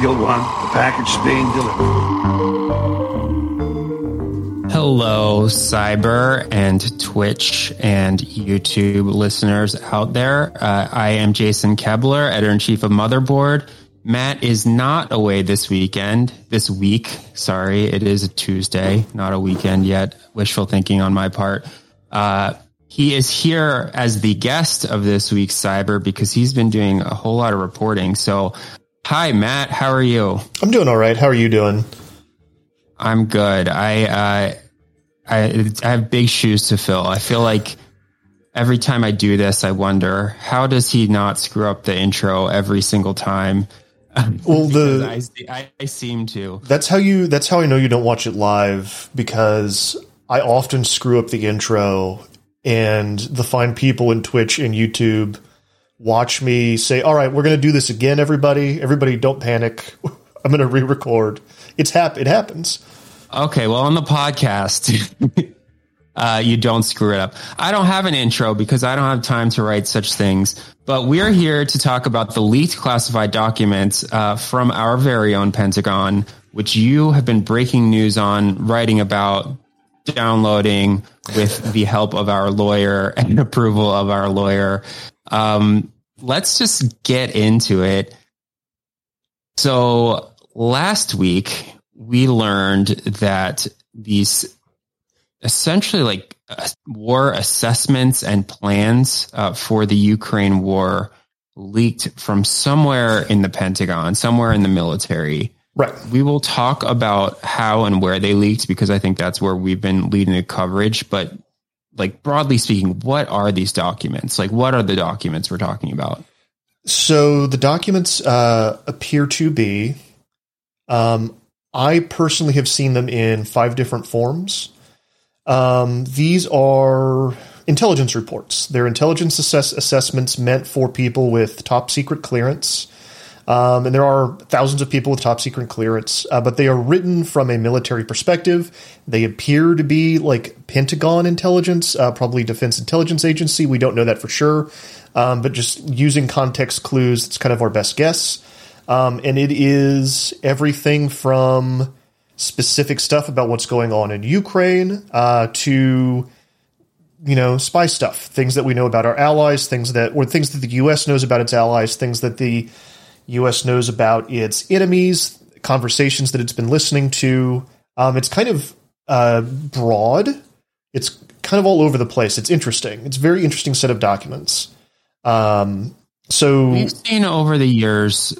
Eagle One, the package is being delivered. Hello, Cyber and Twitch and YouTube listeners out there. Uh, I am Jason Koebler, editor in chief of Motherboard. Matt is not away this weekend, this week. Sorry, it is a Tuesday, not a weekend yet. Wishful thinking on my part. Uh, he is here as the guest of this week's Cyber because he's been doing a whole lot of reporting. So, hi, Matt. How are you? I'm doing all right. How are you doing? I'm good. I, uh, I, I have big shoes to fill. I feel like every time I do this, I wonder how does he not screw up the intro every single time? Well, the I, I, I seem to. that's how you that's how I know you don't watch it live because I often screw up the intro and the fine people in Twitch and YouTube watch me say, "All right, we're going to do this again everybody. Everybody don't panic. I'm going to re-record." It's hap- it happens. Okay, well, on the podcast, uh, you don't screw it up. I don't have an intro because I don't have time to write such things. But we're here to talk about the leaked classified documents uh, from our very own Pentagon, which you have been breaking news on, writing about, downloading with the help of our lawyer and approval of our lawyer. Um, let's just get into it. So last week we learned that these essentially like uh, war assessments and plans uh, for the Ukraine war leaked from somewhere in the Pentagon, somewhere in the military. Right. We will talk about how and where they leaked because I think that's where we've been leading the coverage. But like broadly speaking, what are these documents? Like, what are the documents we're talking about? So the documents uh, appear to be. Um, I personally have seen them in five different forms. Um, these are intelligence reports. They're intelligence assess- assessments meant for people with top secret clearance. Um, and there are thousands of people with top secret clearance, uh, but they are written from a military perspective. They appear to be like Pentagon intelligence, uh, probably Defense Intelligence Agency. We don't know that for sure, um, but just using context clues, it's kind of our best guess. Um, and it is everything from specific stuff about what's going on in Ukraine uh, to you know spy stuff, things that we know about our allies, things that or things that the U.S. knows about its allies, things that the U.S. knows about its enemies, conversations that it's been listening to. Um, it's kind of uh, broad. It's kind of all over the place. It's interesting. It's a very interesting set of documents. Um, so We've seen over the years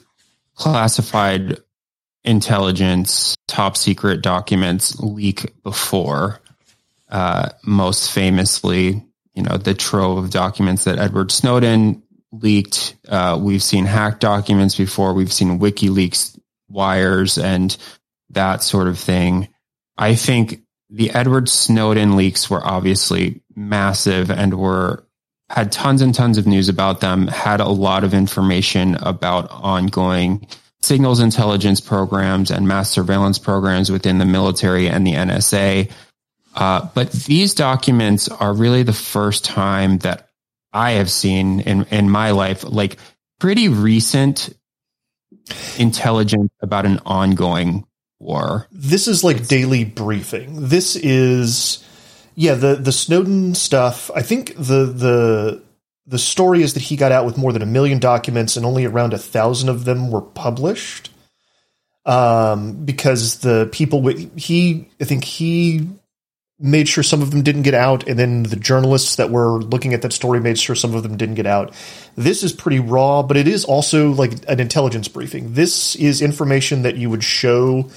classified intelligence, top secret documents leak before. Uh, most famously, you know, the trove of documents that Edward Snowden leaked. Uh, we've seen hacked documents before. We've seen WikiLeaks wires and that sort of thing. I think the Edward Snowden leaks were obviously massive and were had tons and tons of news about them, had a lot of information about ongoing signals intelligence programs and mass surveillance programs within the military and the NSA. Uh, but these documents are really the first time that I have seen in, in my life, like pretty recent intelligence about an ongoing war. this is like daily briefing. This is yeah, the the Snowden stuff. I think the the the story is that he got out with more than a million documents and only around a thousand of them were published. Um, because the people he I think he made sure some of them didn't get out, and then the journalists that were looking at that story made sure some of them didn't get out. This is pretty raw, but it is also like an intelligence briefing. This is information that you would show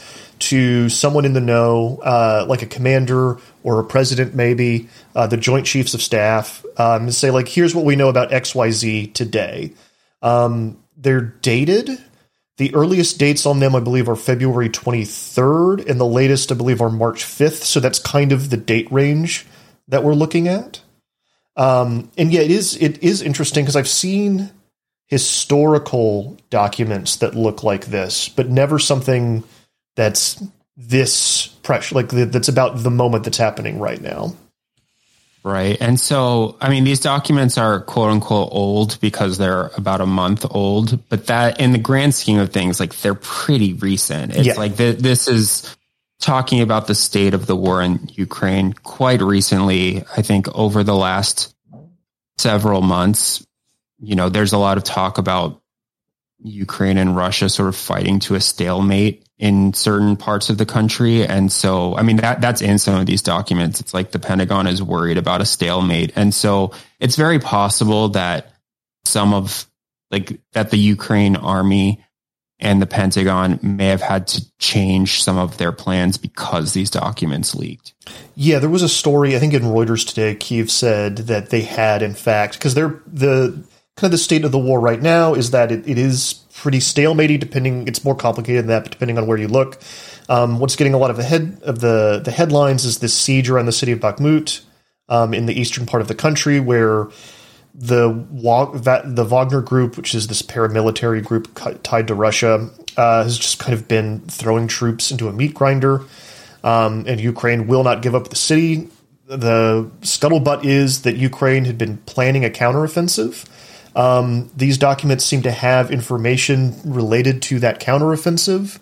to someone in the know, uh, like a commander or a president, maybe uh, the Joint Chiefs of Staff, um, and say like, "Here's what we know about X Y Z today." Um, they're dated. The earliest dates on them, I believe, are February 23rd, and the latest, I believe, are March 5th. So that's kind of the date range that we're looking at. Um, and yeah, it is it is interesting because I've seen historical documents that look like this, but never something that's this pressure like that's about the moment that's happening right now. Right. And so, I mean, these documents are quote unquote old because they're about a month old, but that in the grand scheme of things, like they're pretty recent. It's Yeah. like th- this is talking about the state of the war in Ukraine quite recently. I think over the last several months, you know, there's a lot of talk about Ukraine and Russia sort of fighting to a stalemate in certain parts of the country. And so, I mean, that, that's in some of these documents. It's like the Pentagon is worried about a stalemate. And so it's very possible that some of like that the Ukraine army and the Pentagon may have had to change some of their plans because these documents leaked. Yeah, there was a story I think in Reuters today. Kiev said that they had, in fact, because they're the kind of the state of the war right now is that it, it is pretty stalematy. Depending, it's more complicated than that, but depending on where you look. Um, what's getting a lot of the head of the the headlines is this siege around the city of Bakhmut um, in the eastern part of the country, where the the Wagner Group, which is this paramilitary group tied to Russia, uh, has just kind of been throwing troops into a meat grinder um, and Ukraine will not give up the city. The scuttlebutt is that Ukraine had been planning a counteroffensive. Um, these documents seem to have information related to that counteroffensive,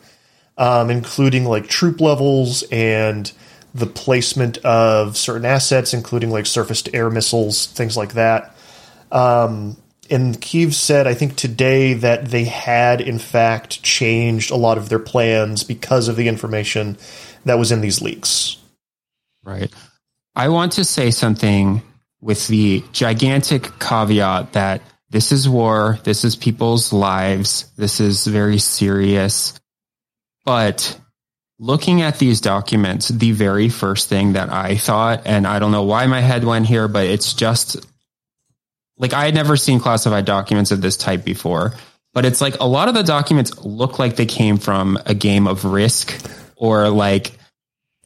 um, including like troop levels and the placement of certain assets, including like surface to air missiles, things like that. Um, and Kiev said, I think today, that they had in fact changed a lot of their plans because of the information that was in these leaks. Right. I want to say something with the gigantic caveat that this is war, this is people's lives, this is very serious. But looking at these documents, the very first thing that I thought, and I don't know why my head went here, but it's just like I had never seen classified documents of this type before. But it's like a lot of the documents look like they came from a game of risk or like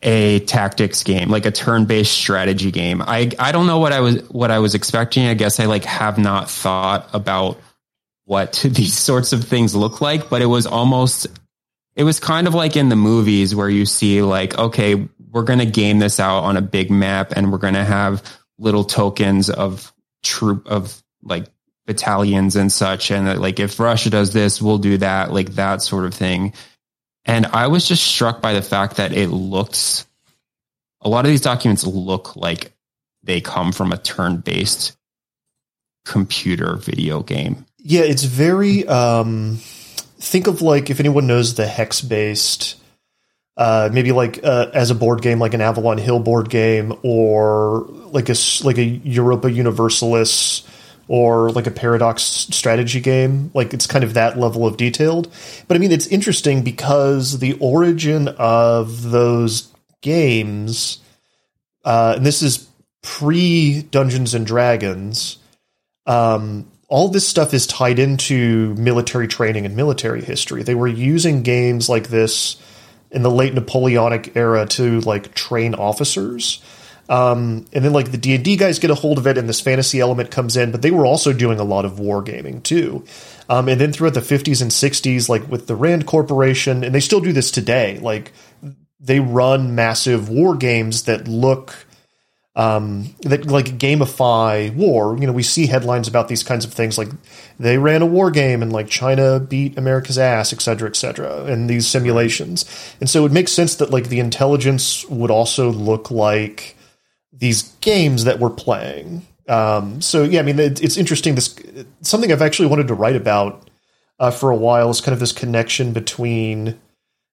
a tactics game, like a turn-based strategy game. I I don't know what I was what I was expecting. I guess I like have not thought about what these sorts of things look like, but it was almost it was kind of like in the movies where you see like okay, we're going to game this out on a big map and we're going to have little tokens of troop of like battalions and such and like if Russia does this, we'll do that, like that sort of thing. And I was just struck by the fact that it looks, a lot of these documents look like they come from a turn based computer video game. Yeah, it's very. Um, think of like if anyone knows the hex based, uh, maybe like uh, as a board game, like an Avalon Hill board game, or like a like a Europa Universalis, or like a Paradox strategy game. Like it's kind of that level of detailed. But I mean, it's interesting because the origin of those games, uh, and this is pre Dungeons and Dragons. Um, all this stuff is tied into military training and military history. They were using games like this in the late Napoleonic era to like train officers. Um, and then like the D and D guys get a hold of it, and this fantasy element comes in. But they were also doing a lot of wargaming too. Um, and then throughout the 50s and 60s, like with the Rand Corporation, and they still do this today. Like they run massive war games that look um, that like gamify war. You know, we see headlines about these kinds of things, like they ran a war game and like China beat America's ass, et cetera, et cetera, in these simulations. And so it makes sense that like the intelligence would also look like these games that we're playing. Um, so yeah, I mean, it, it's interesting. This something I've actually wanted to write about uh, for a while is kind of this connection between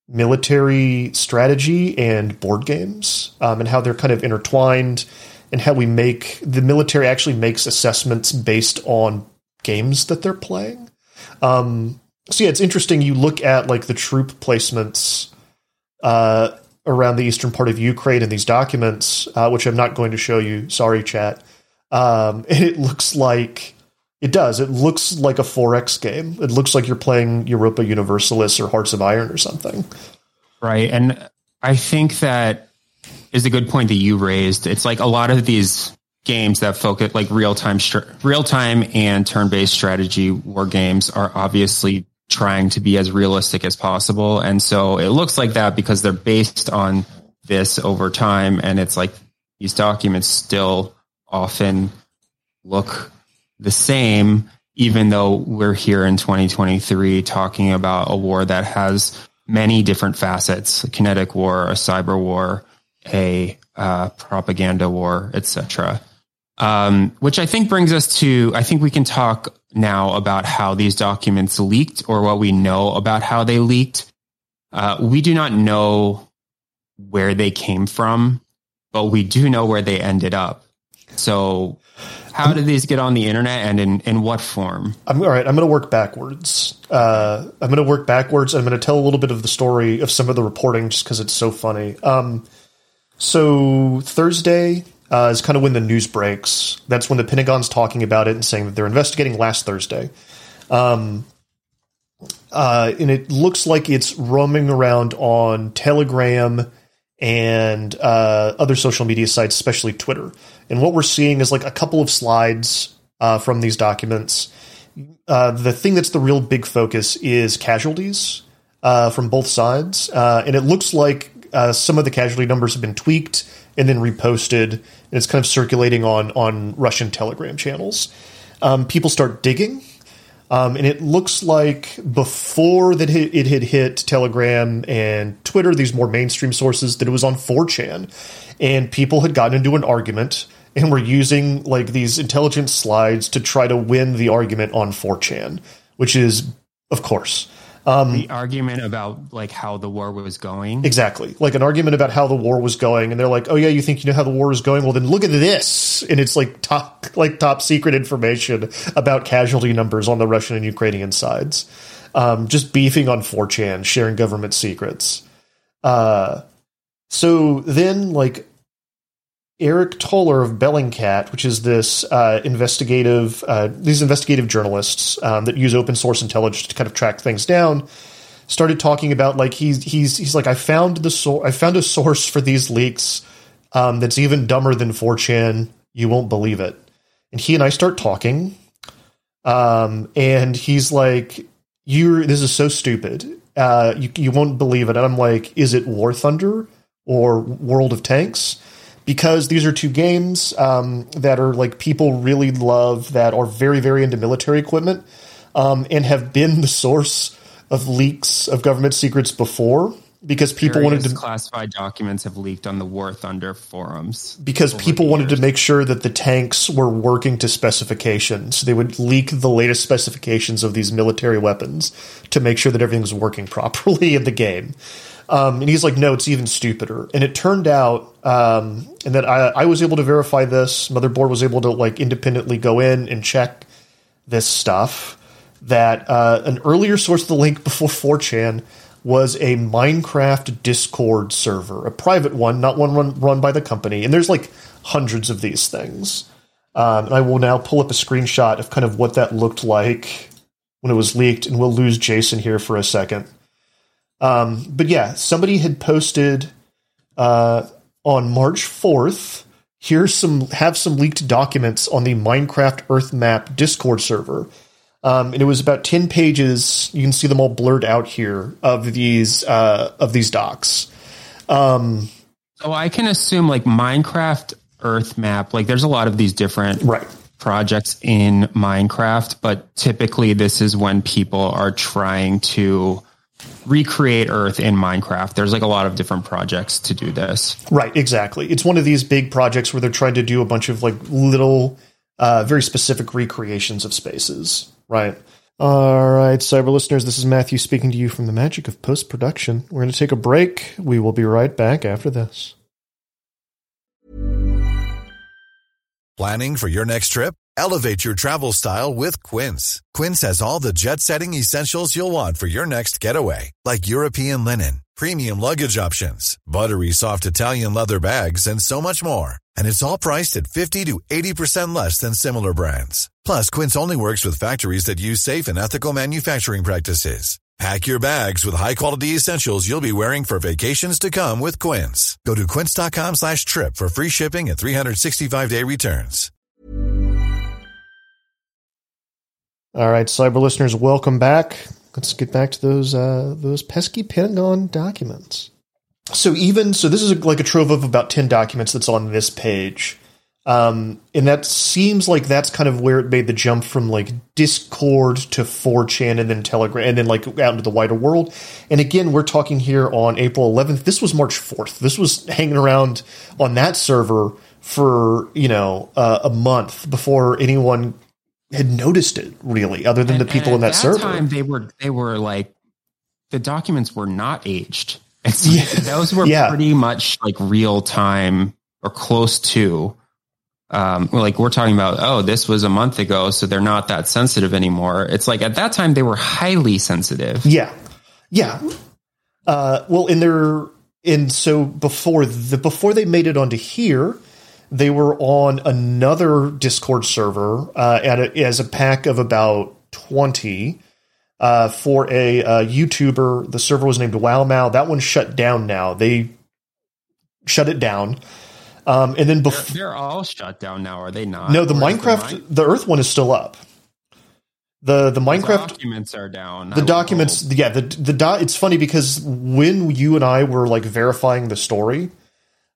military strategy and board games um, and how they're kind of intertwined and how we make the military actually makes assessments based on games that they're playing um, so yeah it's interesting you look at like the troop placements uh, around the eastern part of ukraine in these documents uh, which i'm not going to show you sorry chat um, and it looks like it does. It looks like a 4X game. It looks like you're playing Europa Universalis or Hearts of Iron or something. Right. And I think that is a good point that you raised. It's like a lot of these games that focus like real time, real time and turn based strategy war games are obviously trying to be as realistic as possible. And so it looks like that because they're based on this over time. And it's like these documents still often look the same, even though we're here in 2023 talking about a war that has many different facets, a kinetic war, a cyber war, a uh, propaganda war, etc. Um, which I think brings us to, I think we can talk now about how these documents leaked or what we know about how they leaked. Uh, we do not know where they came from, but we do know where they ended up. So, how did these get on the internet and in, in what form? I'm all right. I'm going to work backwards. Uh, I'm going to work backwards. I'm going to tell a little bit of the story of some of the reporting just because it's so funny. Um, so Thursday uh, is kind of when the news breaks. That's when the Pentagon's talking about it and saying that they're investigating last Thursday. Um, uh, and it looks like it's roaming around on Telegram and uh, other social media sites, especially Twitter. And what we're seeing is like a couple of slides uh, from these documents. Uh, the thing that's the real big focus is casualties uh, from both sides, uh, and it looks like some of the casualty numbers have been tweaked and then reposted, and it's kind of circulating on on Russian Telegram channels. Um, people start digging. Um, and it looks like before that it had hit Telegram and Twitter, these more mainstream sources, that it was on 4chan, and people had gotten into an argument and were using like these intelligence slides to try to win the argument on 4chan, which is, of course, um, the argument about like how the war was going. Exactly, like an argument about how the war was going, and they're like, "Oh yeah, you think you know how the war is going? Well, then look at this." And it's like top, like top secret information about casualty numbers on the Russian and Ukrainian sides. Um, just beefing on 4chan, sharing government secrets. Uh, so then, like Aric Toler of Bellingcat, which is this uh, investigative, uh, these investigative journalists um, that use open source intelligence to kind of track things down, started talking about like he's he's he's like I found the source, I found a source for these leaks um, that's even dumber than 4chan. You won't believe it. And he and I start talking, um, and he's like, "You, this is so stupid. Uh, you you won't believe it." And I'm like, "Is it War Thunder or World of Tanks?" Because these are two games um, that are like people really love that are very very into military equipment um, and have been the source of leaks of government secrets before because people Various wanted to classified documents have leaked on the War Thunder forums because people wanted to make sure that the tanks were working to specifications. They would leak the latest specifications of these military weapons to make sure that everything was working properly in the game. Um, and he's like, no, it's even stupider. And it turned out, um, and that I, I was able to verify this. Motherboard was able to like independently go in and check this stuff. That uh, an earlier source of the link before 4chan was a Minecraft Discord server, a private one, not one run, run by the company. And there's like hundreds of these things. Um, and I will now pull up a screenshot of kind of what that looked like when it was leaked, and we'll lose Jason here for a second. Um, but yeah, somebody had posted uh, on March 4th. Here's some have some leaked documents on the Minecraft Earth Map Discord server. Um, and it was about 10 pages. You can see them all blurred out here of these uh, of these docs. Um, so I can assume like Minecraft Earth Map, like there's a lot of these different right. projects in Minecraft, but typically this is when people are trying to recreate Earth in Minecraft. There's like a lot of different projects to do this. Right, exactly. It's one of these big projects where they're trying to do a bunch of like little, uh, very specific recreations of spaces. Right. All right, cyber listeners, this is Matthew speaking to you from the magic of post production. We're going to take a break. We will be right back after this. Planning for your next trip? Elevate your travel style with Quince. Quince has all the jet setting essentials you'll want for your next getaway, like European linen, premium luggage options, buttery soft Italian leather bags, and so much more. And it's all priced at 50 to 80% less than similar brands. Plus, Quince only works with factories that use safe and ethical manufacturing practices. Pack your bags with high-quality essentials you'll be wearing for vacations to come with Quince. Go to quince.com slash trip for free shipping and 365-day returns. All right, cyber listeners, welcome back. Let's get back to those uh, those pesky Pentagon documents. So even so, this is like a trove of about ten documents that's on this page, um, and that seems like that's kind of where it made the jump from like Discord to 4chan and then Telegram and then like out into the wider world. And again, we're talking here on April 11th. This was March 4th. This was hanging around on that server for you know uh, a month before anyone had noticed it really, other than And- the people in that, server. at server. time they were they were like the documents were not aged. It's like, those were Yeah. pretty much like real time or close to. Um, like we're talking about, oh, this was a month ago, so they're not that sensitive anymore. It's like at that time they were highly sensitive. Yeah, yeah. Uh, well, in their and so before the before they made it onto here, they were on another Discord server uh, at a, as a pack of about twenty. Uh, for a uh, YouTuber, the server was named WowMao. That one shut down now. They shut it down. Um, and then before They're all shut down now, are they not? no, the Or Minecraft, Min- the Earth one is still up. The the Minecraft documents are down. The would documents yeah the the do, it's funny because when you and i were like verifying the story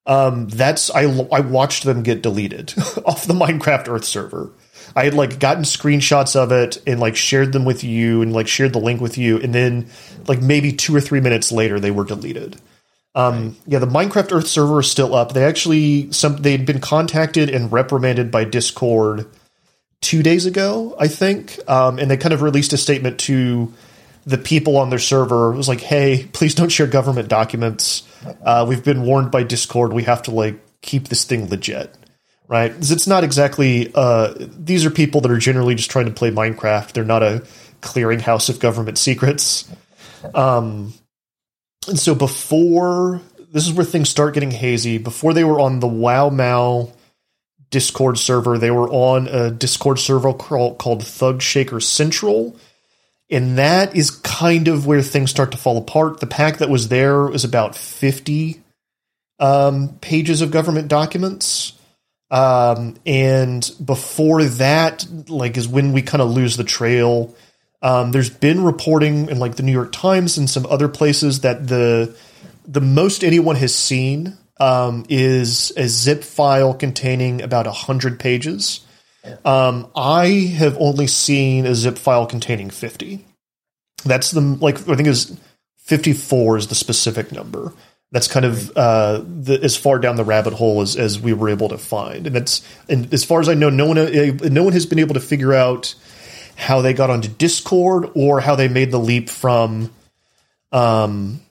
um that's i i watched them get deleted off the minecraft earth server i had like gotten screenshots of it and like shared them with you and like shared the link with you and then like maybe two or three minutes later they were deleted um yeah the minecraft earth server is still up they actually some they'd been contacted and reprimanded by discord two days ago, I think, um, and they kind of released a statement to the people on their server. It was like, "Hey, please don't share government documents. Uh, we've been warned by Discord. We have to like keep this thing legit." Right? It's not exactly. Uh, these are people that are generally just trying to play Minecraft. They're not a clearinghouse of government secrets. Um, and so before this is where things start getting hazy. Before they were on the Wow Mao Discord server. They were on a Discord server call- called Thug Shaker Central. And that is kind of where things start to fall apart. The pack that was there was about 50 um, pages of government documents. Um, and before that, like, is when we kind of lose the trail. Um, there's been reporting in like the New York Times and some other places that the the most anyone has seen um, is a zip file containing about 100 pages. Um, I have only seen a zip file containing 50. That's the, like, I think is 54 is the specific number. That's kind of uh, the, as far down the rabbit hole as, as we were able to find. And that's, and as far as I know, no one, uh, no one has been able to figure out how they got onto Discord or how they made the leap from, um,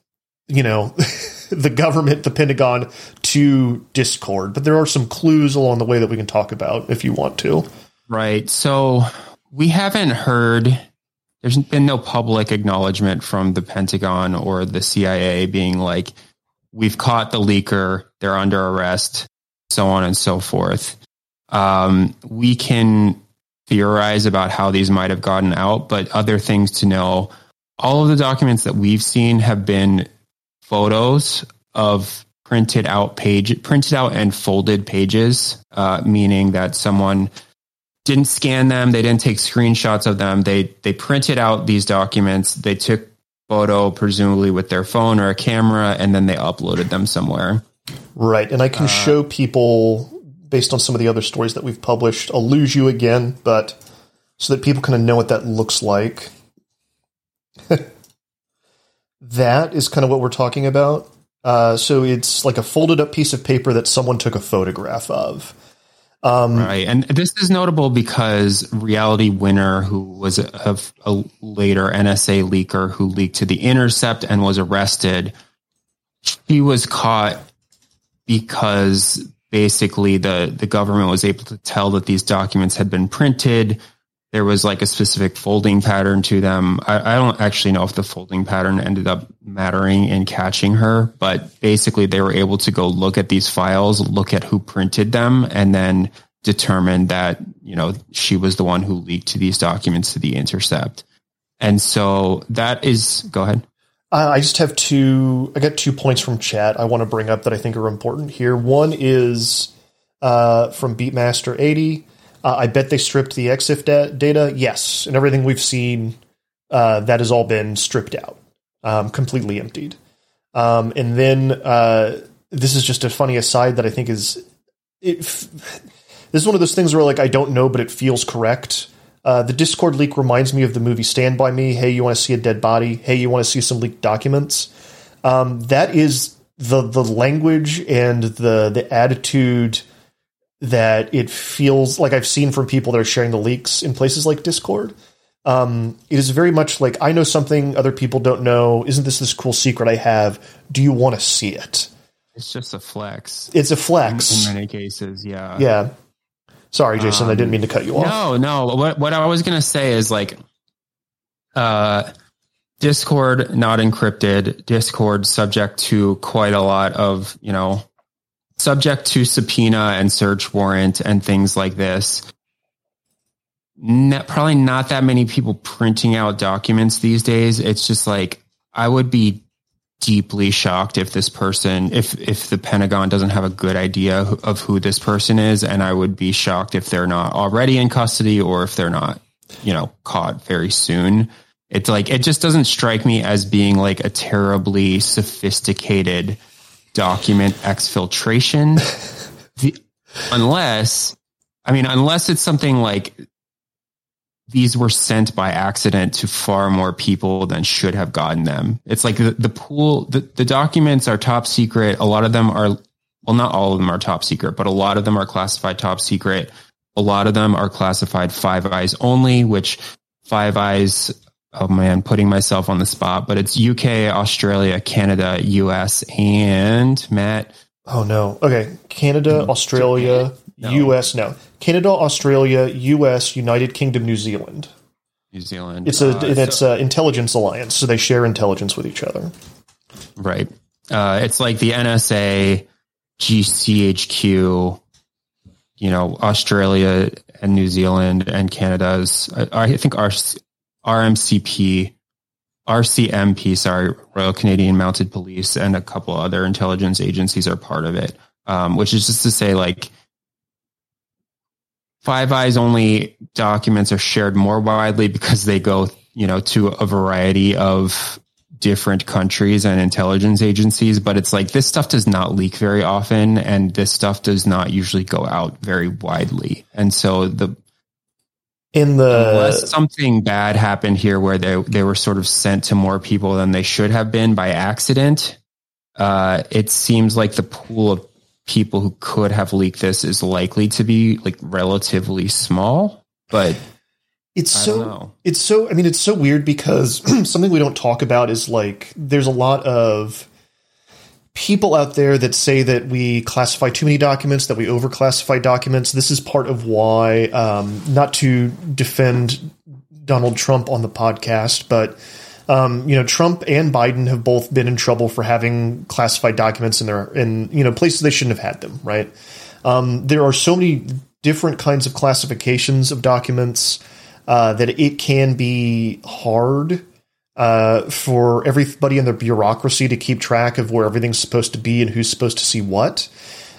you know, the government, the Pentagon, to Discord. But there are some clues along the way that we can talk about if you want to. Right. So we haven't heard, there's been no public acknowledgement from the Pentagon or the CIA being like, we've caught the leaker, they're under arrest, so on and so forth. Um, we can theorize about how these might have gotten out, but other things to know. All of the documents that we've seen have been photos of printed out page, printed out and folded pages, uh, meaning that someone didn't scan them, they didn't take screenshots of them. They they printed out these documents, they took photo presumably with their phone or a camera, and then they uploaded them somewhere. Right. And I can show people, based on some of the other stories that we've published, I'll lose you again, but so that people kind of know what that looks like. that is kind of what we're talking about. Uh, so it's like a folded up piece of paper that someone took a photograph of. Um, Right. And this is notable because Reality Winner, who was a, a, later NSA leaker who leaked to The Intercept and was arrested, he was caught because basically the, the government was able to tell that these documents had been printed. There was like a specific folding pattern to them. I, I don't actually know if the folding pattern ended up mattering in catching her, but basically they were able to go look at these files, look at who printed them, and then determine that, you know, she was the one who leaked these documents to the intercept. And so that is, go ahead. I just have two. I got two points from chat I want to bring up that I think are important here. One is uh, from Beatmaster eighty. Uh, I bet they stripped the EXIF da- data. Yes, and everything we've seen uh, that has all been stripped out, um, completely emptied. Um, and then uh, this is just a funny aside that I think is it. F- this is one of those things where like I don't know, but it feels correct. Uh, the Discord leak reminds me of the movie Stand By Me. Hey, you want to see a dead body? Hey, you want to see some leaked documents? Um, that is the the language and the the attitude that it feels like I've seen from people that are sharing the leaks in places like Discord. Um, it is very much like I know something other people don't know. Isn't this this cool secret I have? Do you want to see it? It's just a flex. It's a flex in, in many cases. Yeah. Yeah. Sorry, Jason. Um, I didn't mean to cut you off. No, no. What what I was gonna say is like, uh, Discord not encrypted. Discord subject to quite a lot of you know, subject to subpoena and search warrant and things like this. Not, probably not that many people printing out documents these days. It's just like I would be deeply shocked if this person if if the pentagon doesn't have a good idea of who this person is and i would be shocked if they're not already in custody or if they're not you know caught very soon it's like it just doesn't strike me as being like a terribly sophisticated document exfiltration the, unless i mean unless it's something like these were sent by accident to far more people than should have gotten them. It's like the, the pool, the, the documents are top secret. A lot of them are, well, not all of them are top secret, but a lot of them are classified top secret. A lot of them are classified Five Eyes only, which Five Eyes, oh man, putting myself on the spot, but it's UK, Australia, Canada, US, and Matt. Oh no. Okay. Canada, Australia, no. US, no. Canada, Australia, US, United Kingdom, New Zealand. New Zealand. It's a uh, it's so, a intelligence alliance, so they share intelligence with each other. Right. Uh, it's like the NSA, GCHQ, you know, Australia and New Zealand and Canada's. I think our RMCP, RCMP, sorry, Royal Canadian Mounted Police, and a couple other intelligence agencies are part of it. Um, which is just to say, like, Five Eyes only documents are shared more widely because they go, you know, to a variety of different countries and intelligence agencies, but it's like this stuff does not leak very often and this stuff does not usually go out very widely. And so the in the unless something bad happened here where they they were sort of sent to more people than they should have been by accident, uh, it seems like the pool of people who could have leaked this is likely to be like relatively small, but it's so it's so I mean it's so weird because something we don't talk about is like there's a lot of people out there that say that we classify too many documents, that we overclassify documents. This is part of why, um, not to defend Donald Trump on the podcast, but um, you know, Trump and Biden have both been in trouble for having classified documents in their in you know places they shouldn't have had them. Right? Um, there are so many different kinds of classifications of documents uh, that it can be hard uh, for everybody in the bureaucracy to keep track of where everything's supposed to be and who's supposed to see what.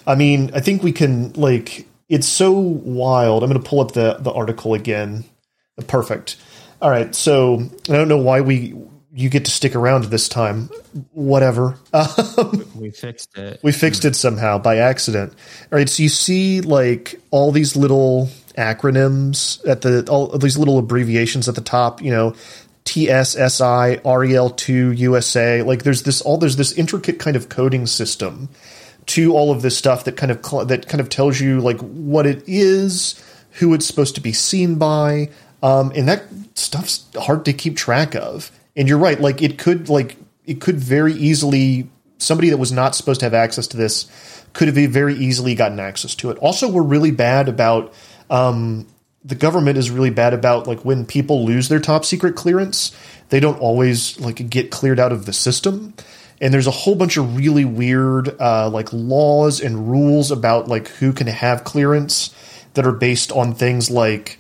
I mean, I think we can like it's so wild. I'm going to pull up the the article again. Perfect. All right, so I don't know why we you get to stick around this time. Whatever. Um, we fixed it. We fixed it somehow by accident. All right, so you see like all these little acronyms at the all these little abbreviations at the top. You know, TSSI, REL2, USA. Like there's this all there's this intricate kind of coding system to all of this stuff that kind of that kind of tells you like what it is, who it's supposed to be seen by, um, and that stuff's hard to keep track of. And you're right, like it could like it could very easily somebody that was not supposed to have access to this could have very easily gotten access to it. Also, we're really bad about um, the government is really bad about like when people lose their top secret clearance, they don't always like get cleared out of the system. And there's a whole bunch of really weird uh, like laws and rules about like who can have clearance that are based on things like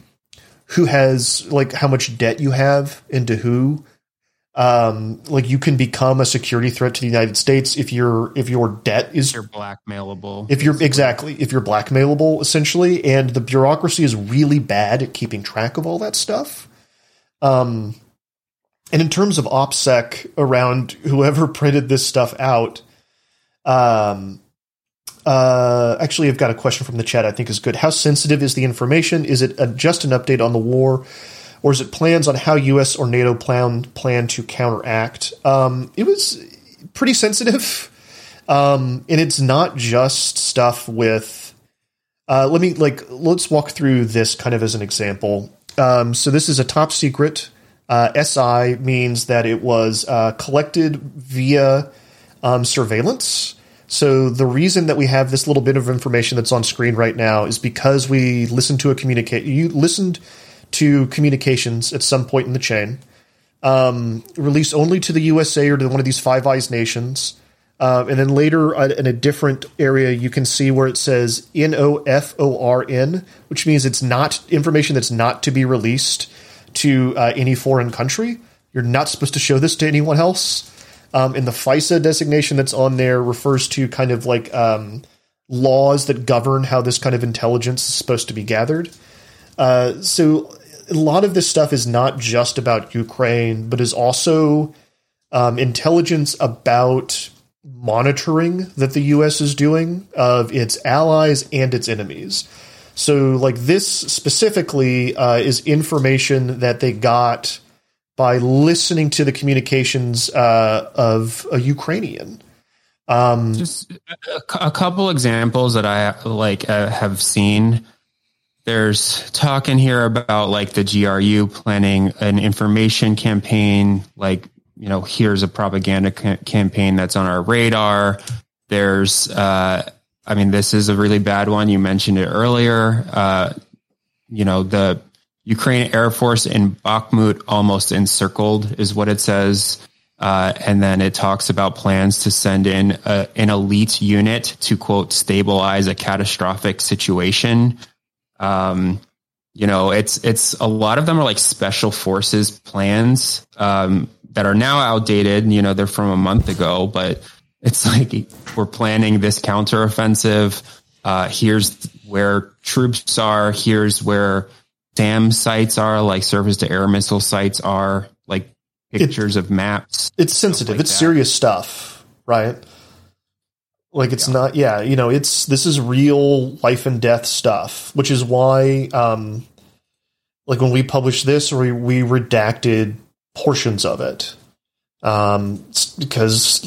who has like how much debt you have into who. Um, like you can become a security threat to the United States if your if your debt is You're blackmailable. if you're exactly. If you're blackmailable essentially. And the bureaucracy is really bad at keeping track of all that stuff. Um and in terms of opsec around whoever printed this stuff out um uh actually i've got a question from the chat i think is good. How sensitive is the information? Is it a, just an update on the war or is it plans on how us or nato plan plan to counteract um it was pretty sensitive um, and it's not just stuff with. Uh, let me like let's walk through this kind of as an example. Um, so this is a top secret. Uh, SI means that it was uh, collected via um, surveillance. So the reason that we have this little bit of information that's on screen right now is because we listened to a communicate. You listened to communications at some point in the chain, um, released only to the USA or to one of these Five Eyes nations. Uh, and then later uh, in a different area, you can see where it says N O F O R N, which means it's not information that's not to be released to uh, any foreign country. You're not supposed to show this to anyone else. Um, and the FISA designation that's on there refers to kind of like um, laws that govern how this kind of intelligence is supposed to be gathered. Uh, so a lot of this stuff is not just about Ukraine, but is also um, intelligence about monitoring that the U.S. is doing of its allies and its enemies. So, like this specifically uh, is information that they got by listening to the communications uh, of a Ukrainian. Um, Just a, a couple examples that I like uh, have seen. There's talk in here about like the GRU planning an information campaign, like you know, here's a propaganda ca- campaign that's on our radar. There's, uh, I mean, this is a really bad one. You mentioned it earlier. Uh, you know, the Ukraine Air Force in Bakhmut almost encircled is what it says. Uh, and then it talks about plans to send in a, an elite unit to quote stabilize a catastrophic situation. Um, you know, it's it's a lot of them are like special forces plans um, that are now outdated. You know, they're from a month ago, but it's like we're planning this counteroffensive. Uh, here's where troops are. Here's where SAM sites are, like surface to air missile sites are, like pictures of maps. it's sensitive. like it's that. serious stuff, right? Like it's not, yeah, you know, it's this is real life and death stuff, which is why, um, like when we published this, we we redacted portions of it, um, because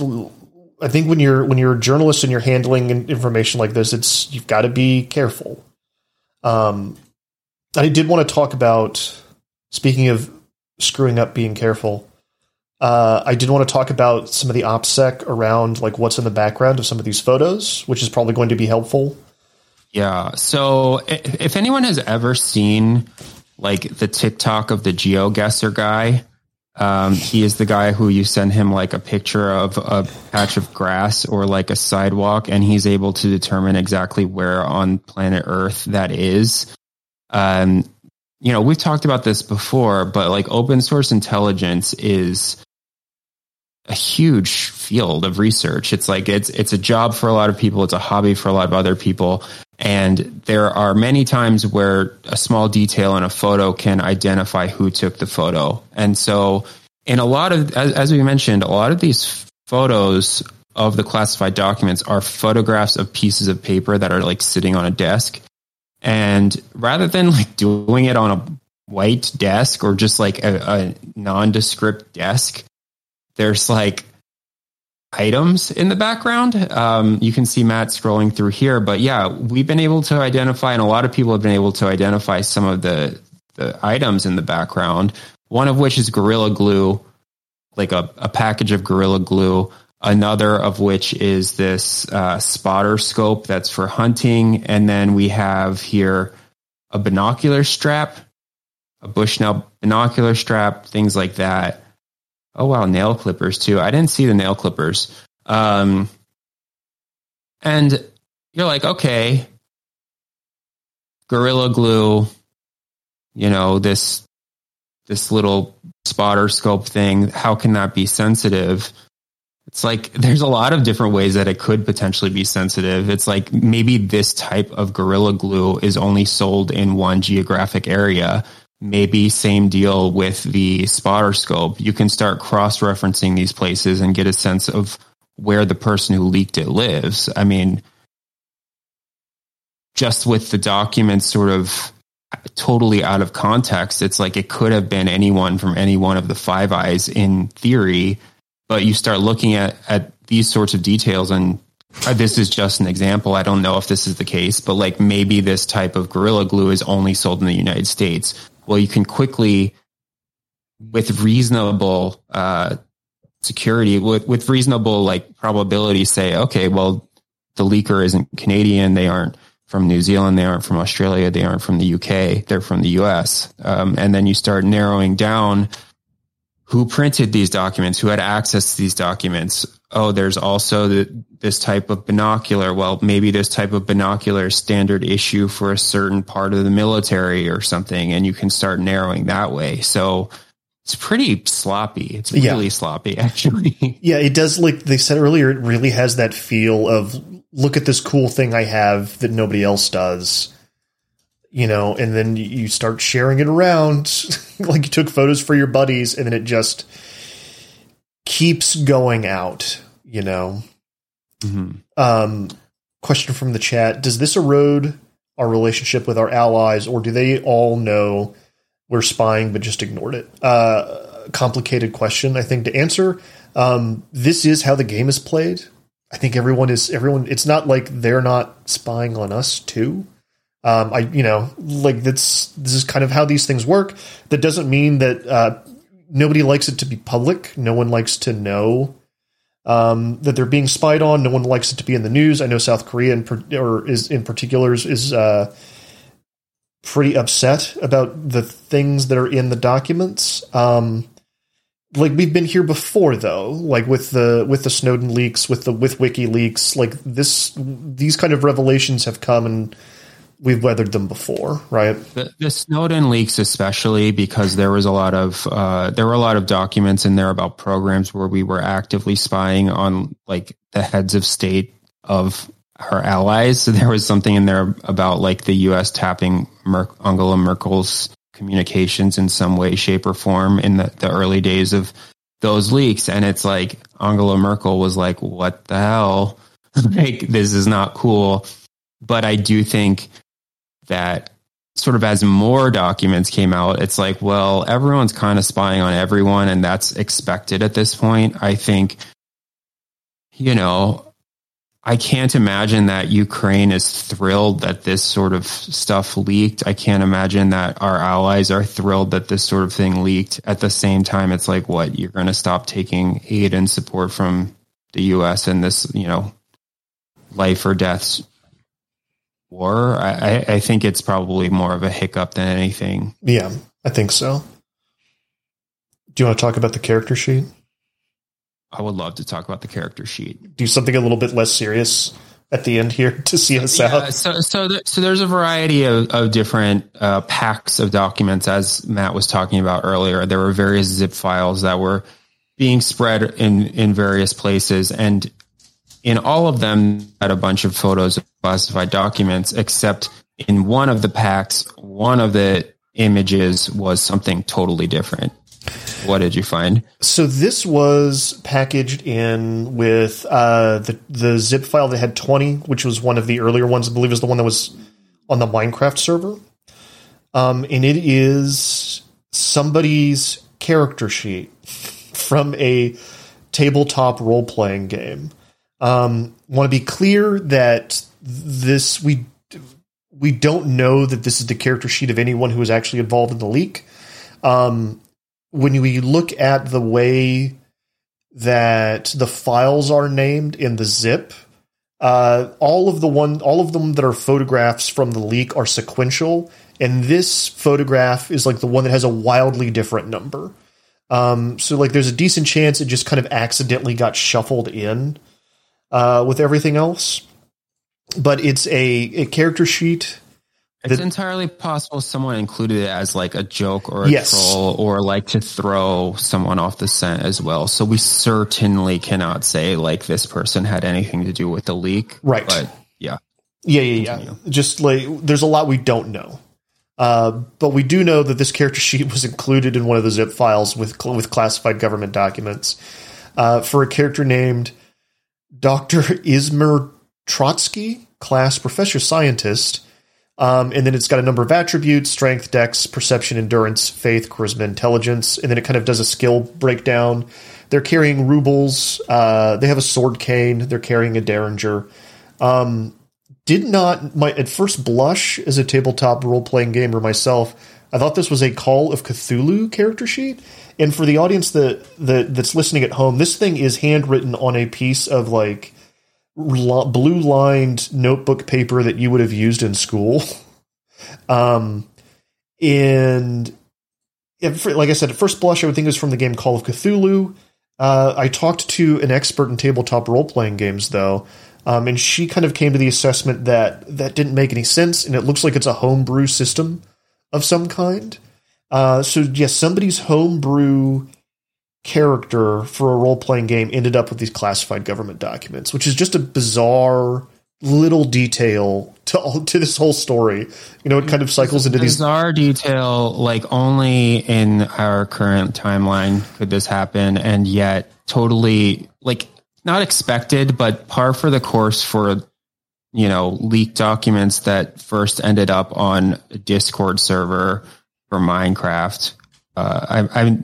I think when you're when you're a journalist and you're handling information like this, it's you've got to be careful. Um, I did want to talk about speaking of screwing up, being careful. Uh, I did want to talk about some of the OPSEC around like what's in the background of some of these photos, which is probably going to be helpful. Yeah. So i- if anyone has ever seen like the TikTok of the GeoGuessr guy, um, he is the guy who you send him like a picture of a patch of grass or like a sidewalk, and he's able to determine exactly where on planet Earth that is. Um, you know, we've talked about this before, but like open source intelligence is a huge field of research. It's like it's it's a job for a lot of people, it's a hobby for a lot of other people. And there are many times where a small detail in a photo can identify who took the photo. And so in a lot of as, as we mentioned, a lot of these photos of the classified documents are photographs of pieces of paper that are like sitting on a desk. And rather than like doing it on a white desk or just like a, a nondescript desk, there's like items in the background. Um, you can see Matt scrolling through here, but yeah, we've been able to identify, and a lot of people have been able to identify some of the the items in the background. One of which is Gorilla Glue, like a, a package of Gorilla Glue. Another of which is this uh, spotter scope that's for hunting, and then we have here a binocular strap, a Bushnell binocular strap, things like that. Oh wow, nail clippers too. I didn't see the nail clippers. Um, and you're like, okay, Gorilla Glue, you know, this this little spotter scope thing, how can that be sensitive? It's like there's a lot of different ways that it could potentially be sensitive. It's like maybe this type of gorilla glue is only sold in one geographic area. Maybe same deal with the spotter scope. You can start cross referencing these places and get a sense of where the person who leaked it lives. I mean, just with the documents sort of totally out of context, it's like it could have been anyone from any one of the Five Eyes in theory. But you start looking at, at these sorts of details, and uh, this is just an example. I don't know if this is the case, but like maybe this type of Gorilla Glue is only sold in the United States. Well, you can quickly, with reasonable uh, security, with, with reasonable like probability, say, okay, well, the leaker isn't Canadian. They aren't from New Zealand. They aren't from Australia. They aren't from the UK. They're from the US. Um, and then you start narrowing down who printed these documents, who had access to these documents. Oh, there's also the, this type of binocular. Well, maybe this type of binocular is standard issue for a certain part of the military or something. And you can start narrowing that way. So it's pretty sloppy. It's Yeah. really sloppy, actually. Yeah, it does. Like they said earlier, it really has that feel of look at this cool thing I have that nobody else does. You know, and then you start sharing it around, like you took photos for your buddies, and then it just keeps going out. You know. Mhm. Um, question from the chat: Does this erode our relationship with our allies, or do they all know we're spying but just ignored it? Uh, complicated question, I think, to answer. Um, this is how the game is played. I think everyone is everyone. It's not like they're not spying on us too. Um, I you know like that's this is kind of how these things work. That doesn't mean that uh, nobody likes it to be public. No one likes to know um, that they're being spied on. No one likes it to be in the news. I know South Korea in or is in particular is, uh, pretty upset about the things that are in the documents. Um, like we've been here before though, like with the with the Snowden leaks, with the with WikiLeaks, like this these kind of revelations have come and we've weathered them before, right? The, the Snowden leaks, especially because there was a lot of uh, there were a lot of documents in there about programs where we were actively spying on like the heads of state of our allies. So there was something in there about like the U.S. tapping Mer- Angela Merkel's communications in some way, shape, or form in the, the early days of those leaks, and it's like Angela Merkel was like, "What the hell? like this is not cool." But I do think that sort of as more documents came out, it's like, well, everyone's kind of spying on everyone, and that's expected at this point. I think, you know, I can't imagine that Ukraine is thrilled that this sort of stuff leaked. I can't imagine that our allies are thrilled that this sort of thing leaked. At the same time, it's like, what, you're going to stop taking aid and support from the US in this, you know, life or death war? I, I, think it's probably more of a hiccup than anything. Yeah, I think so. Do you want to talk about the character sheet? I would love to talk about the character sheet. Do something a little bit less serious at the end here to see us Yeah, out. so so th- so there's a variety of, of different uh, packs of documents, as Matt was talking about earlier. There were various zip files that were being spread in in various places, and in all of them had a bunch of photos of classified documents. Except in one of the packs, one of the images was something totally different. What did you find? So this was packaged in with uh, the the zip file that had twenty, which was one of the earlier ones. I believe is the one that was on the Minecraft server. Um, and it is somebody's character sheet from a tabletop role playing game. Um, Want to be clear that this we we don't know that this is the character sheet of anyone who was actually involved in the leak. Um, when we look at the way that the files are named in the zip, uh, all of the one, all of them that are photographs from the leak are sequential, and this photograph is like the one that has a wildly different number. Um, so like, there's a decent chance it just kind of accidentally got shuffled in uh, with everything else. But it's a, a character sheet It's entirely possible someone included it as like a joke or a Yes. troll or like to throw someone off the scent as well. So we certainly cannot say like this person had anything to do with the leak. Right. But yeah. Yeah, yeah, yeah. Just like there's a lot we don't know, uh, but we do know that this character sheet was included in one of the zip files with cl- with classified government documents uh, for a character named Doctor Ismer Trotsky, class professor scientist. Um, and then it's got a number of attributes strength, dex, perception, endurance, faith, charisma, intelligence. And then it kind of does a skill breakdown. They're carrying rubles. Uh, they have a sword cane. They're carrying a derringer. Um, did not, my, at first blush as a tabletop role playing gamer myself, I thought this was a Call of Cthulhu character sheet. And for the audience that, that that's listening at home, this thing is handwritten on a piece of like blue lined notebook paper that you would have used in school. Um, and like I said, at first blush, I would think it was from the game Call of Cthulhu. Uh, I talked to an expert in tabletop role playing games, though, um, and she kind of came to the assessment that that didn't make any sense, and it looks like it's a homebrew system of some kind. Uh, so, yes, somebody's homebrew character for a role playing game ended up with these classified government documents, which is just a bizarre little detail to all, to this whole story. You know, it kind of cycles into these. bizarre detail like only in our current timeline could this happen and yet totally like not expected but par for the course for you know leaked documents that first ended up on a discord server for minecraft uh, I, I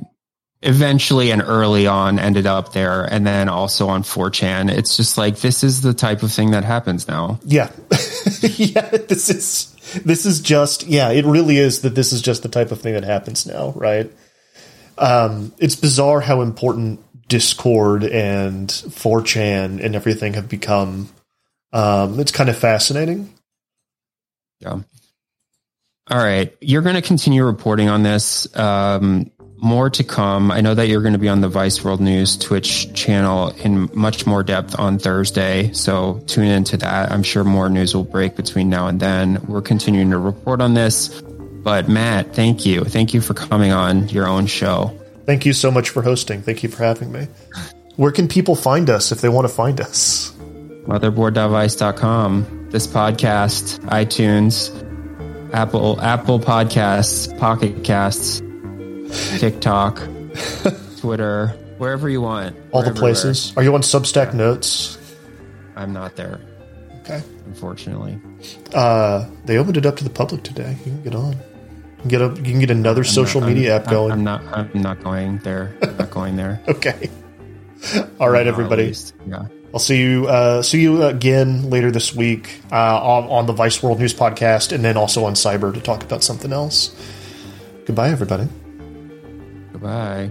eventually and early on ended up there and then also on 4chan it's just like this is the type of thing that happens now Yeah, yeah. This is this is just yeah. It really is that this is just the type of thing that happens now, right? Um, it's bizarre how important Discord and 4chan and everything have become. Um, it's kind of fascinating. Yeah. All right. You're going to continue reporting on this. Um, more to come. I know that you're going to be on the Vice World News Twitch channel in much more depth on Thursday. So tune into that. I'm sure more news will break between now and then. We're continuing to report on this. But Matt, thank you. Thank you for coming on your own show. Thank you so much for hosting. Thank you for having me. Where can people find us if they want to find us? Motherboard.vice.com. This podcast, iTunes, Apple, Apple Podcasts, Pocket Casts, TikTok, Twitter, wherever you want. All the places. Are you on Substack Notes? I'm not there, Okay. unfortunately. Uh, they opened it up to the public today. You can get on. You can get a, you can get another social I'm- media I'm- app going. I'm not. I'm not going there. I'm not going there. okay. All right, Not everybody. Yeah. I'll see you uh, see you again later this week uh, on, on the Vice World News podcast, and then also on Cyber to talk about something else. Goodbye, everybody. Goodbye.